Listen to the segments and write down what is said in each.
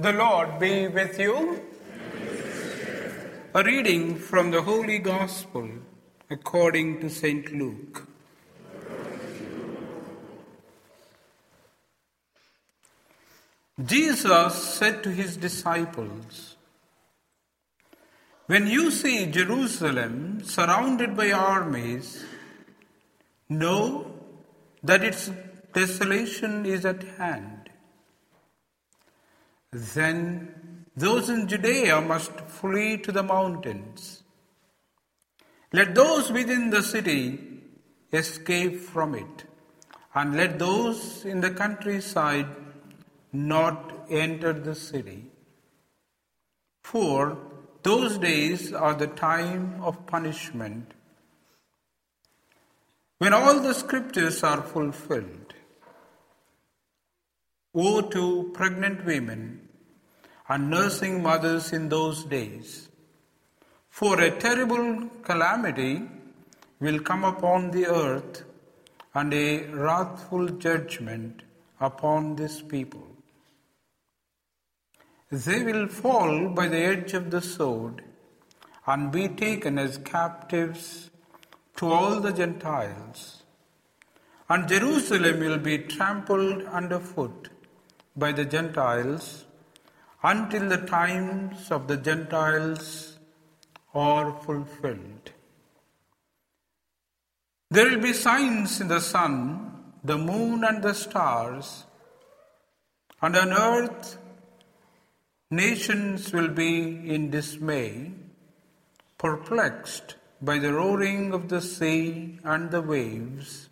The Lord be with you. A reading from the Holy Gospel according to St. Luke. Jesus said to his disciples, When you see Jerusalem surrounded by armies, know that its desolation is at hand. Then those in Judea must flee to the mountains. Let those within the city escape from it, and let those in the countryside not enter the city. For those days are the time of punishment, when all the scriptures are fulfilled. Woe to pregnant women and nursing mothers in those days, for a terrible calamity will come upon the earth and a wrathful judgment upon this people. They will fall by the edge of the sword and be taken as captives to all the Gentiles. And Jerusalem will be trampled underfoot by the Gentiles until the times of the Gentiles are fulfilled. There will be signs in the sun, the moon, and the stars, and on earth Nations will be in dismay, perplexed by the roaring of the sea and the waves.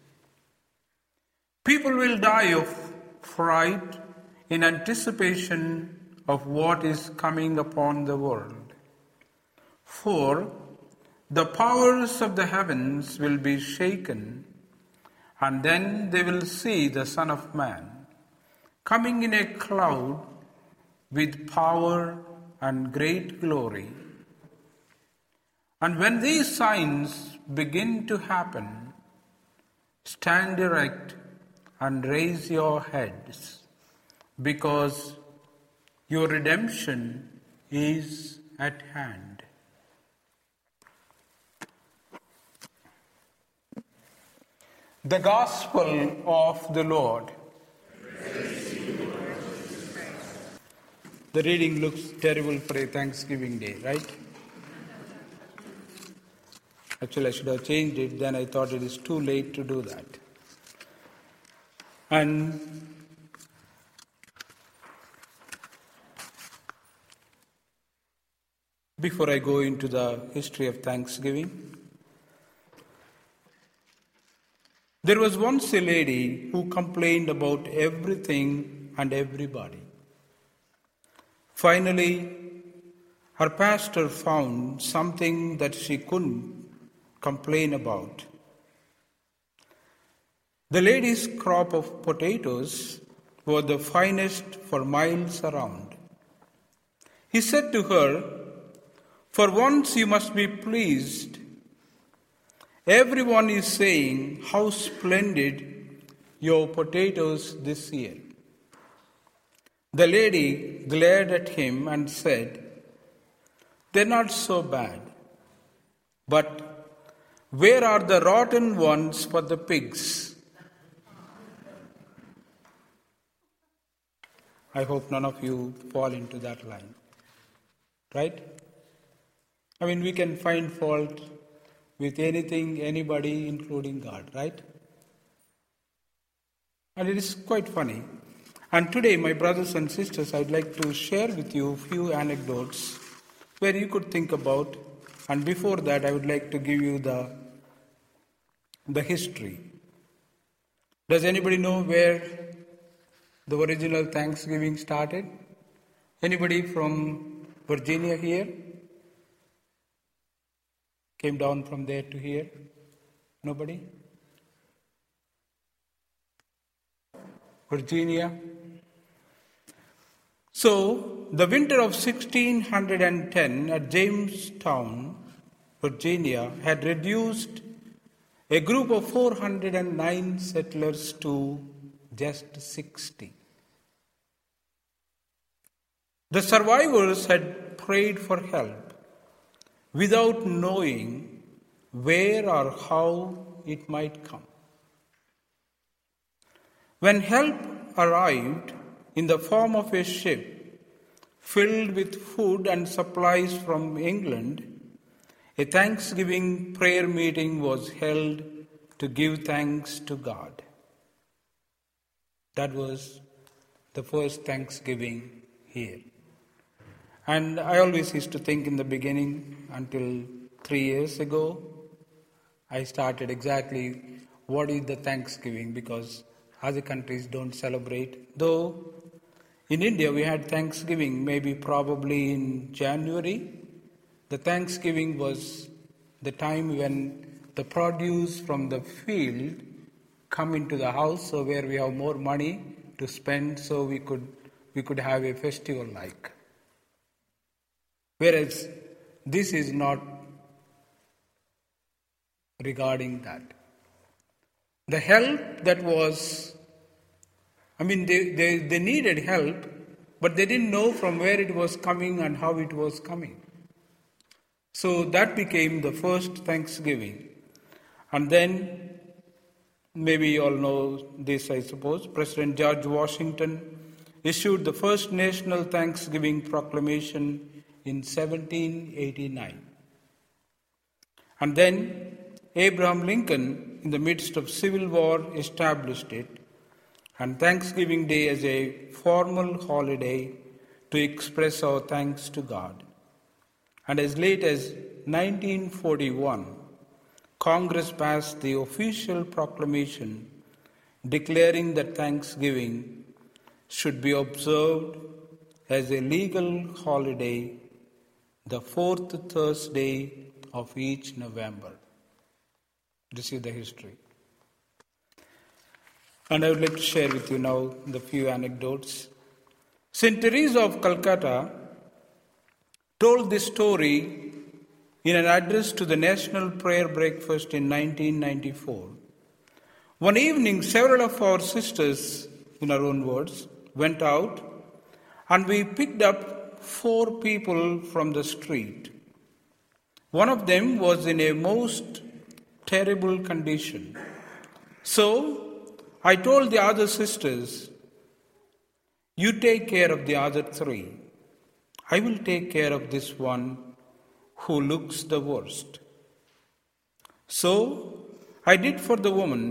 People will die of fright in anticipation of what is coming upon the world. For the powers of the heavens will be shaken, and then they will see the Son of Man coming in a cloud with power and great glory. And when these signs begin to happen, stand erect and raise your heads, because your redemption is at hand. The Gospel of the Lord. The reading looks terrible for a Thanksgiving day, right? Actually, I should have changed it, then I thought it is too late to do that. And before I go into the history of Thanksgiving, there was once a lady who complained about everything and everybody. Finally, her pastor found something that she couldn't complain about. The lady's crop of potatoes were the finest for miles around. He said to her, For once you must be pleased. Everyone is saying how splendid your potatoes this year. The lady glared at him and said, They're not so bad. But where are the rotten ones for the pigs? I hope none of you fall into that line. Right? I mean, we can find fault with anything, anybody, including God, right? And it is quite funny. And today, my brothers and sisters, I'd like to share with you a few anecdotes where you could think about. And before that, I would like to give you the, the history. Does anybody know where the original Thanksgiving started? Anybody from Virginia here? Came down from there to here? Nobody? Virginia? So, the winter of 1610 at Jamestown, Virginia, had reduced a group of 409 settlers to just 60. The survivors had prayed for help without knowing where or how it might come. When help arrived in the form of a ship filled with food and supplies from England, a Thanksgiving prayer meeting was held to give thanks to God. That was the first Thanksgiving here. And I always used to think in the beginning, until three years ago, I started exactly what is the Thanksgiving because other countries don't celebrate. Though in India we had Thanksgiving maybe probably in January. The Thanksgiving was the time when the produce from the field come into the house so where we have more money to spend so we could we could have a festival like. Whereas this is not regarding that. The help that was, I mean, they, they, they needed help, but they didn't know from where it was coming and how it was coming. So that became the first Thanksgiving. And then, maybe you all know this, I suppose, President George Washington issued the first national Thanksgiving proclamation in 1789. And then Abraham Lincoln, in the midst of civil war, established it, and Thanksgiving Day as a formal holiday to express our thanks to God. And as late as 1941, Congress passed the official proclamation declaring that Thanksgiving should be observed as a legal holiday the fourth Thursday of each November. This is the history. And I would like to share with you now the few anecdotes. St. Teresa of Calcutta told this story in an address to the National Prayer Breakfast in 1994. One evening, several of our sisters, in our own words, went out and we picked up four people from the street. One of them was in a most terrible condition. So I told the other sisters, You take care of the other three. I will take care of this one who looks the worst. So I did for the woman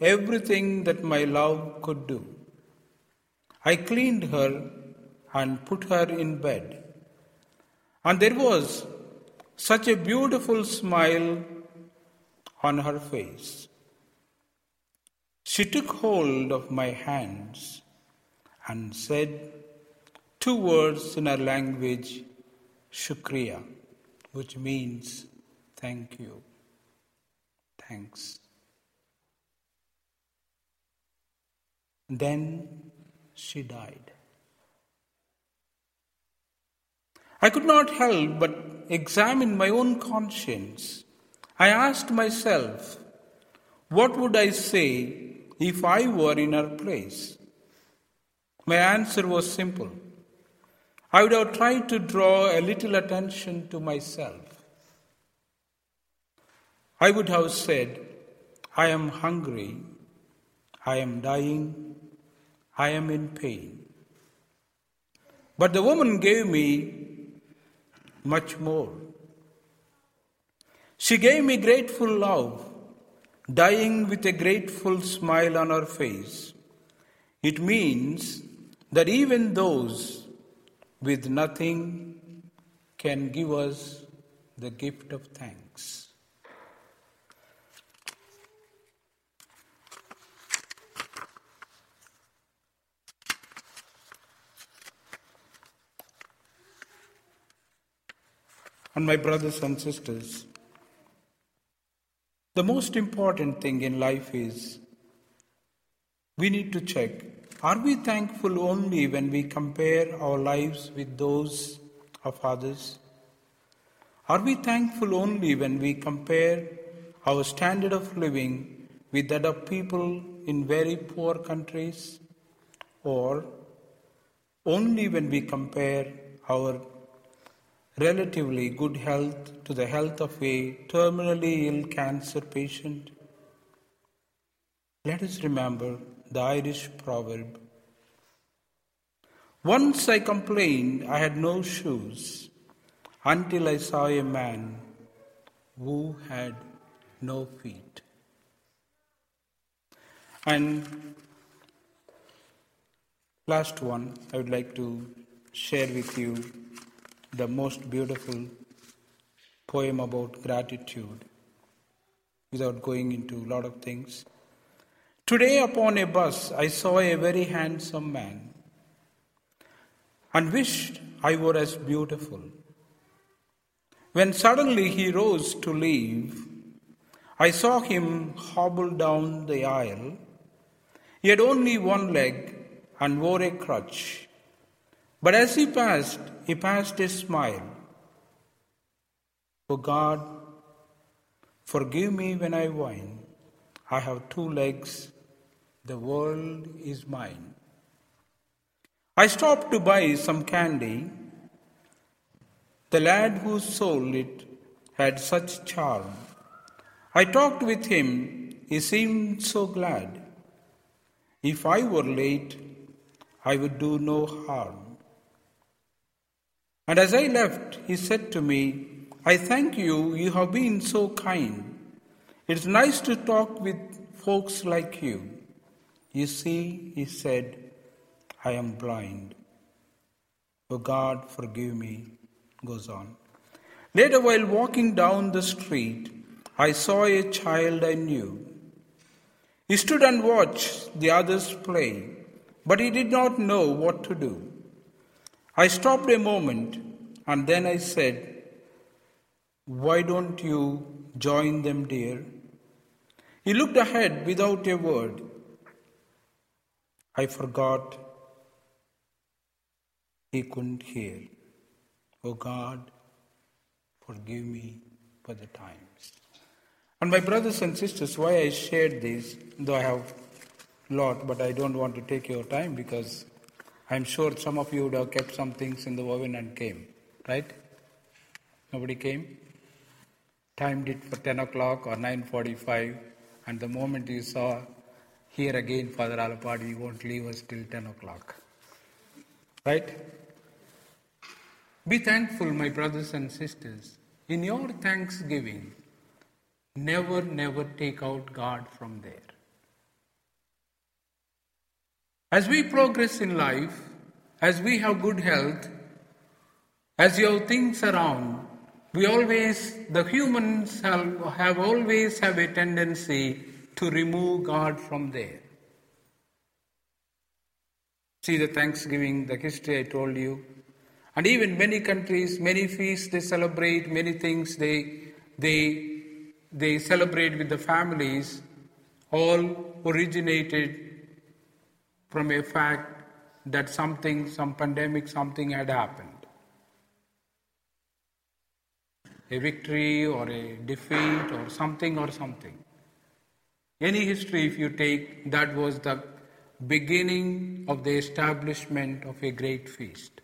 everything that my love could do. I cleaned her and put her in bed. And there was such a beautiful smile on her face. She took hold of my hands and said two words in her language, Shukriya, which means thank you, thanks. Then she died. I could not help but examine my own conscience. I asked myself, what would I say if I were in her place? My answer was simple. I would have tried to draw a little attention to myself. I would have said, I am hungry, I am dying, I am in pain. But the woman gave me much more. She gave me grateful love, dying with a grateful smile on her face. It means that even those with nothing can give us the gift of thanks. And my brothers and sisters, the most important thing in life is we need to check are we thankful only when we compare our lives with those of others? Are we thankful only when we compare our standard of living with that of people in very poor countries? Or only when we compare our relatively good health to the health of a terminally ill cancer patient? Let us remember the Irish proverb. Once I complained I had no shoes until I saw a man who had no feet. And last one, I would like to share with you the most beautiful poem about gratitude without going into a lot of things. Today, upon a bus, I saw a very handsome man and wished I were as beautiful. When suddenly he rose to leave, I saw him hobble down the aisle. He had only one leg and wore a crutch. But as he passed, he passed a smile. Oh God, forgive me when I whine. I have two legs, the world is mine. I stopped to buy some candy the lad who sold it had such charm. I talked with him, he seemed so glad. If I were late, I would do no harm. And as I left, he said to me, I thank you, you have been so kind. It's nice to talk with folks like you. You see, he said, I am blind. Oh God, forgive me goes on. Later, while walking down the street, I saw a child I knew. He stood and watched the others play, but he did not know what to do. I stopped a moment and then I said, Why don't you join them, dear? He looked ahead without a word. I forgot he couldn't hear. Oh God, forgive me for the times. And my brothers and sisters, why I shared this, though I have a lot, but I don't want to take your time because I'm sure some of you would have kept some things in the oven and came, right? Nobody came? Timed it for 10 o'clock or 9.45 and the moment you saw here again Father Alapadi, you won't leave us till 10 o'clock. Right? Be thankful, my brothers and sisters. In your thanksgiving, never, never take out God from there. As we progress in life, as we have good health, as you have things around, we always, the humans have, have always have a tendency to remove God from there. See the Thanksgiving, the history I told you, and even many countries, many feasts they celebrate, many things they, they, they celebrate with the families, all originated from a fact that something, some pandemic, something had happened. A victory or a defeat or something or something. Any history, if you take, that was the beginning of the establishment of a great feast.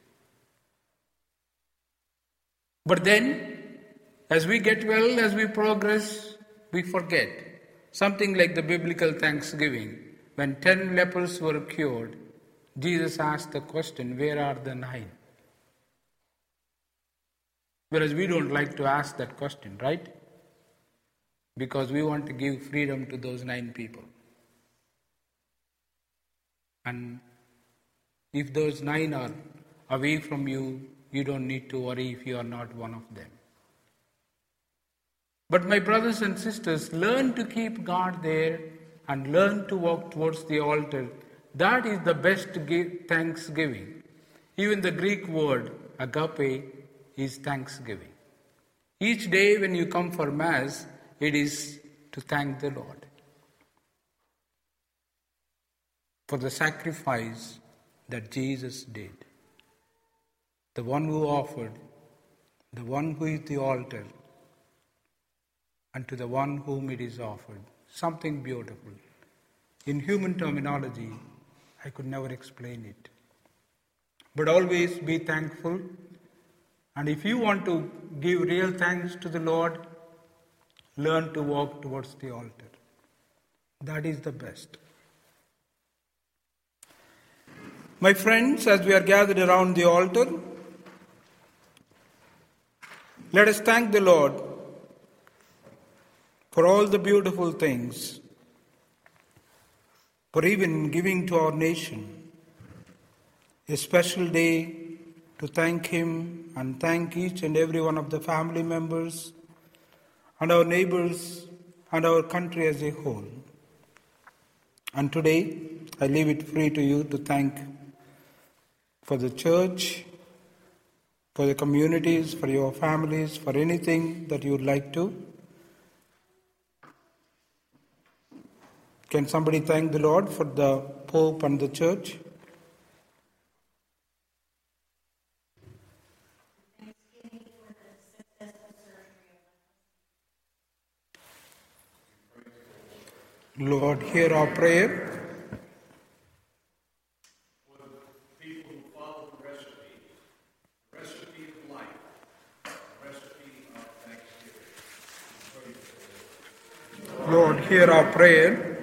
But then, as we get well, as we progress, we forget. Something like the biblical thanksgiving. When ten lepers were cured, Jesus asked the question, Where are the nine? Whereas we don't like to ask that question, right? Because we want to give freedom to those nine people. And if those nine are away from you, you don't need to worry if you are not one of them. But my brothers and sisters, learn to keep God there and learn to walk towards the altar. That is the best thanksgiving. Even the Greek word agape is thanksgiving. Each day when you come for Mass, it is to thank the Lord for the sacrifice that Jesus did the one who offered, the one who is the altar, and to the one whom it is offered. Something beautiful. In human terminology, I could never explain it. but always be thankful. And if you want to give real thanks to the Lord, learn to walk towards the altar. That is the best. My friends, as we are gathered around the altar, let us thank the Lord for all the beautiful things, for even giving to our nation a special day to thank Him and thank each and every one of the family members and our neighbors and our country as a whole. And today, I leave it free to you to thank for the church, for the communities, for your families, for anything that you would like to. Can somebody thank the Lord for the Pope and the church? Lord, hear our prayer. Lord, hear our prayer.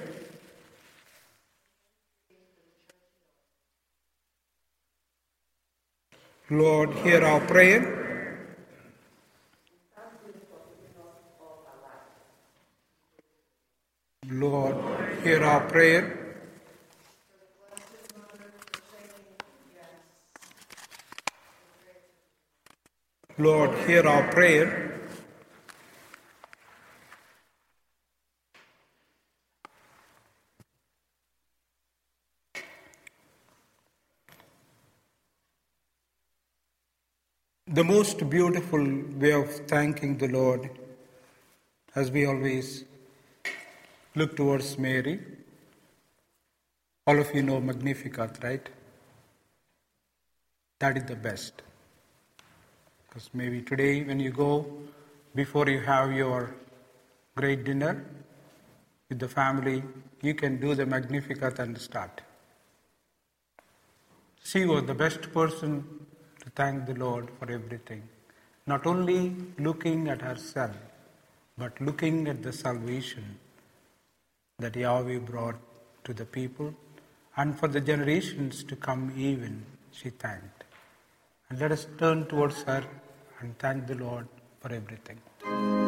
Lord, hear our prayer. Lord, hear our prayer. Lord, hear our prayer. The most beautiful way of thanking the Lord, as we always look towards Mary. All of you know Magnificat, right? That is the best. Because maybe today, when you go, before you have your great dinner with the family, you can do the Magnificat and start. She was the best person thank the Lord for everything. Not only looking at herself, but looking at the salvation that Yahweh brought to the people, and for the generations to come, even she thanked. And let us turn towards her and thank the Lord for everything.